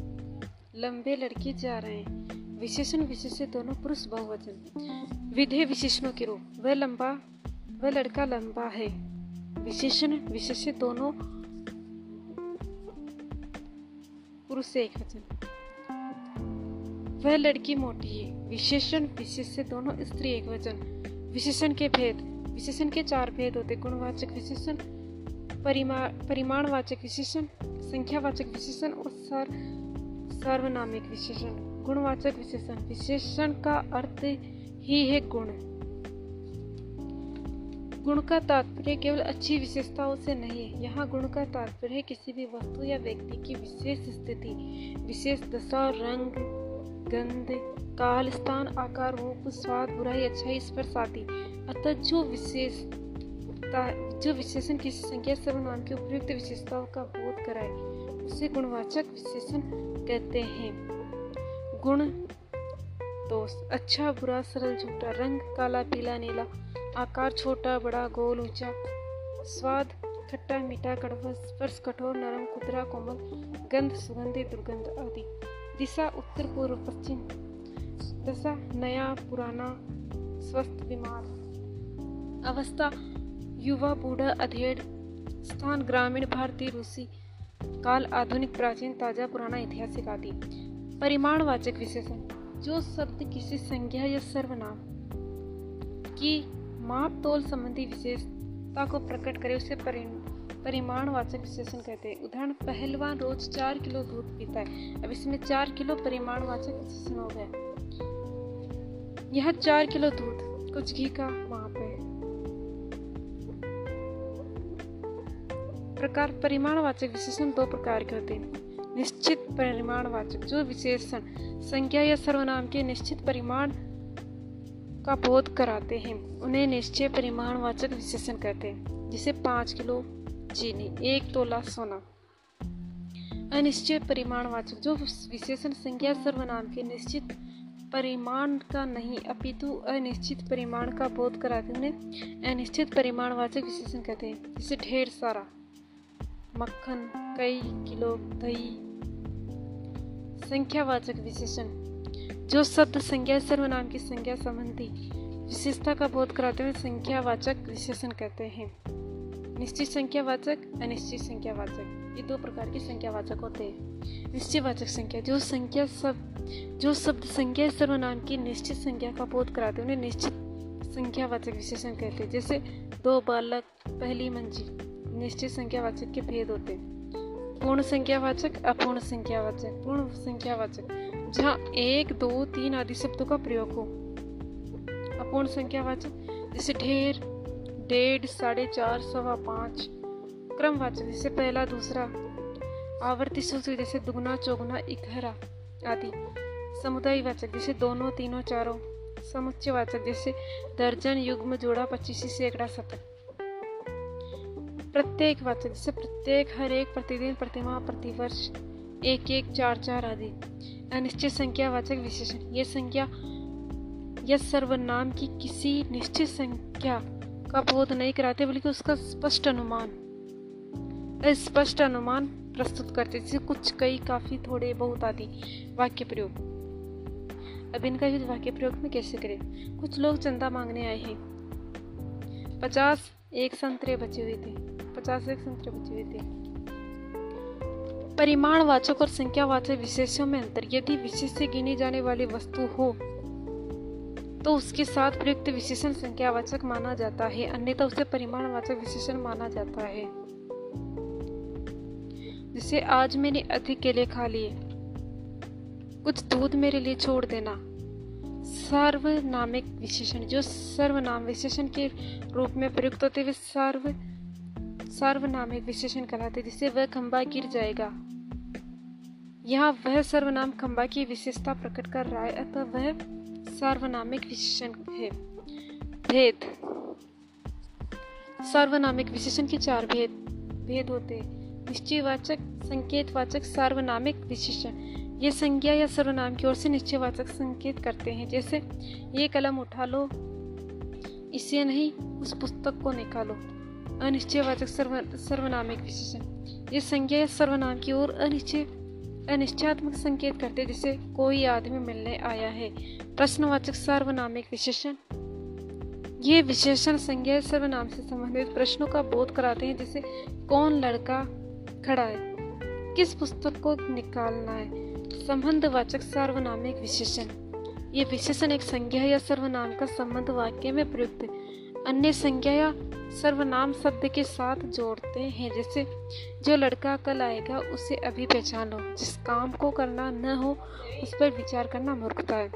लंबे लड़के जा रहे हैं। विशेषण विशेष दोनों पुरुष बहुवचन। विधेय विशेषणों के रूप। वह लंबा, वह लड़का लंबा है। विशेषण विशेष दोनों पुरुष एक वचन वह लड़की मोटी है। विशेषण विशेष दोनों स्त्री एक वचन विशेषण के भेद। विशेषण के चार भेद होते, गुणवाचक विशेषण, परिमा, परिमाणवाचक विशेषण, संख्यावाचक विशेषण और सर, सार्वनामिक विशेषण। गुणवाचक विशेषण विशेषण का अर्थ ही है गुण। गुण का तात्पर्य केवल अच्छी विशेषताओं से नहीं है। यहाँ गुण का तात्पर्य है किसी भी वस्तु या व्यक्ति की विशेष स्थिति, विशेष दशा, रंग, गंध, काल, स्थान, आकार, रूप, स्वाद, बुराई, अच्छाई, स्पर्श आदि। अतः जो विशेष जो विशेषण किसी संख्या सर्वनाम की उपयुक्त विशेषताओं का बोध कराए, उसे गुणवाचक विशेषण कहते हैं। गुण दोष। अच्छा बुरा, सरल, झूठा, रंग, काला, पीला, नीला, आकार, छोटा, बड़ा, गोल, ऊँचा, स्वाद, खट्टा, मीठा, कड़वा, स्पर्श, कठोर, नरम कुदरा कोमल, गंध, सुगंधी, दुर्गंध आदि। दिशा, उत्तर, पूर्व, पश्चिम। दशा, नया, पुराना, स्वस्थ, बीमार। अवस्था, युवा बूढ़ा अधेड़ स्थान ग्रामीण भारतीय रूसी, काल आधुनिक प्राचीन ताज़ा पुराना ऐतिहासिक आदि। परिमाणवाचक विशेषण, जो शब्द किसी संज्ञा या सर्वनाम की माप तोल संबंधी विशेषता को प्रकट करे, उसे परिमाणवाचक विशेषण कहते हैं। उदाहरण, पहलवान रोज चार किलो दूध पीता है। अब इसमें चार किलो परिमाणवाचक विशेषण हो गया यह चार किलो दूध, कुछ घी का माप है। प्रकार परिमाणवाचक विशेषण दो प्रकार के होते हैं। निश्चित परिमाणवाचक, जो विशेषण संख्या या सर्वनाम के निश्चित परिमाण का बोध कराते हैं, उन्हें निश्चय परिमाणवाचक विशेषण कहते हैं, जिसे पाँच किलो चीनी, एक तोला सोना। अनिश्चय परिमाणवाचक, जो विशेषण संज्ञा सर्वनाम के निश्चित परिमाण का नहीं, अपितु अनिश्चित परिमाण का बोध कराते उन्हें अनिश्चित परिमाणवाचक विशेषण कहते हैं, जिसे ढेर सारा मक्खन, कई किलो दही। संख्यावाचक विशेषण। जो शब्द संज्ञा सर्वनाम की संज्ञा संबंधी विशेषता का बोध कराते हुए संख्यावाचक विशेषण कहते हैं। निश्चित संख्यावाचक, अनिश्चित संख्यावाचक। ये दो प्रकार के संख्यावाचक होते हैं। निश्चयवाचक संख्या। जो संख्या सब, जो शब्द संख्या सर्वनाम की निश्चित संख्या का बोध कराते हैं, उन्हें निश्चित संख्यावाचक विशेषण कहते हैं। जैसे दो बालक, पहली मंजिल। निश्चित संख्यावाचक के भेद होते हैं। पूर्ण संख्यावाचक अपूर्ण संख्यावाचक पूर्ण संख्यावाचक जहाँ एक, दो, तीन आदि शब्दों का प्रयोग हो। अपूर्ण संख्यावाचक जैसे ढेर, डेढ़, साढ़े चार, सवा पाँच, क्रमवाचक, जैसे पहला, दूसरा, आवर्ती सूत्र, जैसे दुगना, चौगुना, इकहरा आदि। समुदाय वाचक जैसे दोनों, तीनों, चारों। समुच्चय वाचक जैसे दर्जन, युग्म, जोड़ा, पच्चीस सैकड़ा शतक प्रत्येक वाचक जैसे प्रत्येक, हर एक प्रतिदिन प्रतिमा प्रतिवर्ष एक एक चार चार आदि। अनिश्चित संख्या वाचक विशेषण। ये संख्या, यह सर्वनाम की किसी निश्चित संख्या का बोध नहीं कराते, बल्कि उसका स्पष्ट अनुमान स्पष्ट अनुमान प्रस्तुत करते जैसे कुछ कई, काफ़ी, थोड़े, बहुत आदि वाक्य प्रयोग। अब इनका युद्ध वाक्य प्रयोग में कैसे करें? कुछ लोग चंदा मांगने आए हैं। पचास एक संतरे बचे हुए थे। पचास एक संतरे बचे हुए थे। परिमाण वाचक और संख्या वाचक विशेषों में अंतर। यदि विशेष से गिनी जाने वाली वस्तु हो तो उसके साथ प्रयुक्त विशेषण संख्यावाचक माना जाता है, अन्यथा उसे परिमाणवाचक विशेषण माना जाता है। जिसे आज मैंने अधिक केले खा लिए। कुछ दूध मेरे लिए छोड़ देना। सर्वनामिक विशेषण, जो सर्वनाम विशेषण के रूप में प्रयुक्त होते हुए सर्व सर्वनामिक विशेषण कहलाते जिसे वह खंबा गिर जाएगा। यहाँ वह सर्वनाम खंबा की विशेषता प्रकट कर रहा है, अतः वह सार्वनामिक विशेषण है। भेद। सार्वनामिक विशेषण के चार भेद भेद होते हैं। निश्चयवाचक, संकेतवाचक, सार्वनामिक विशेषण। ये संज्ञा या सर्वनाम की ओर से निश्चयवाचक संकेत करते हैं, जैसे, ये कलम उठा लो, इसे नहीं, उस पुस्तक को निकालो। अनिश्चयवाचक सर्व सर्वनामिक विशेषण ये संज्ञा या सर्वनाम की ओर अनिश्चय, अनिश्चयात्मक संकेत करते जैसे कोई आदमी मिलने आया है। प्रश्नवाचक सर्वनामिक विशेषण ये विशेषण संज्ञा सर्वनाम से संबंधित प्रश्नों का बोध कराते हैं, जैसे कौन लड़का खड़ा है, किस पुस्तक को निकालना है। संबंधवाचक सर्वनामिक विशेषण। ये विशेषण एक संज्ञा या सर्वनाम का संबंध वाक्य में प्रयुक्त अन्य संज्ञा या सर्वनाम शब्द के साथ जोड़ते हैं। जैसे, जो लड़का कल आएगा, उसे अभी पहचान। लो जिस काम को करना न हो, उस पर विचार करना मूर्खता है।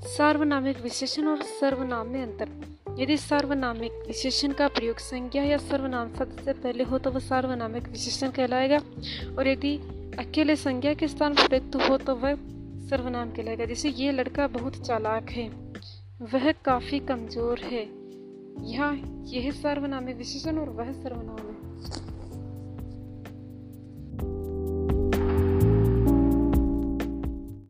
सार्वनामिक विशेषण और सर्वनाम में अंतर। यदि सार्वनामिक विशेषण का प्रयोग संज्ञा या सर्वनाम शब्द से पहले हो तो वह सार्वनामिक विशेषण कहलाएगा। और यदि अकेले संज्ञा के स्थान पर प्रयुक्त हो तो वह सर्वनाम कहलाएगा। जैसे, ये लड़का बहुत चालाक है। वह काफ़ी कमज़ोर है। यहाँ यह सर्वनामिक विशेषण और वह सर्वनाम है।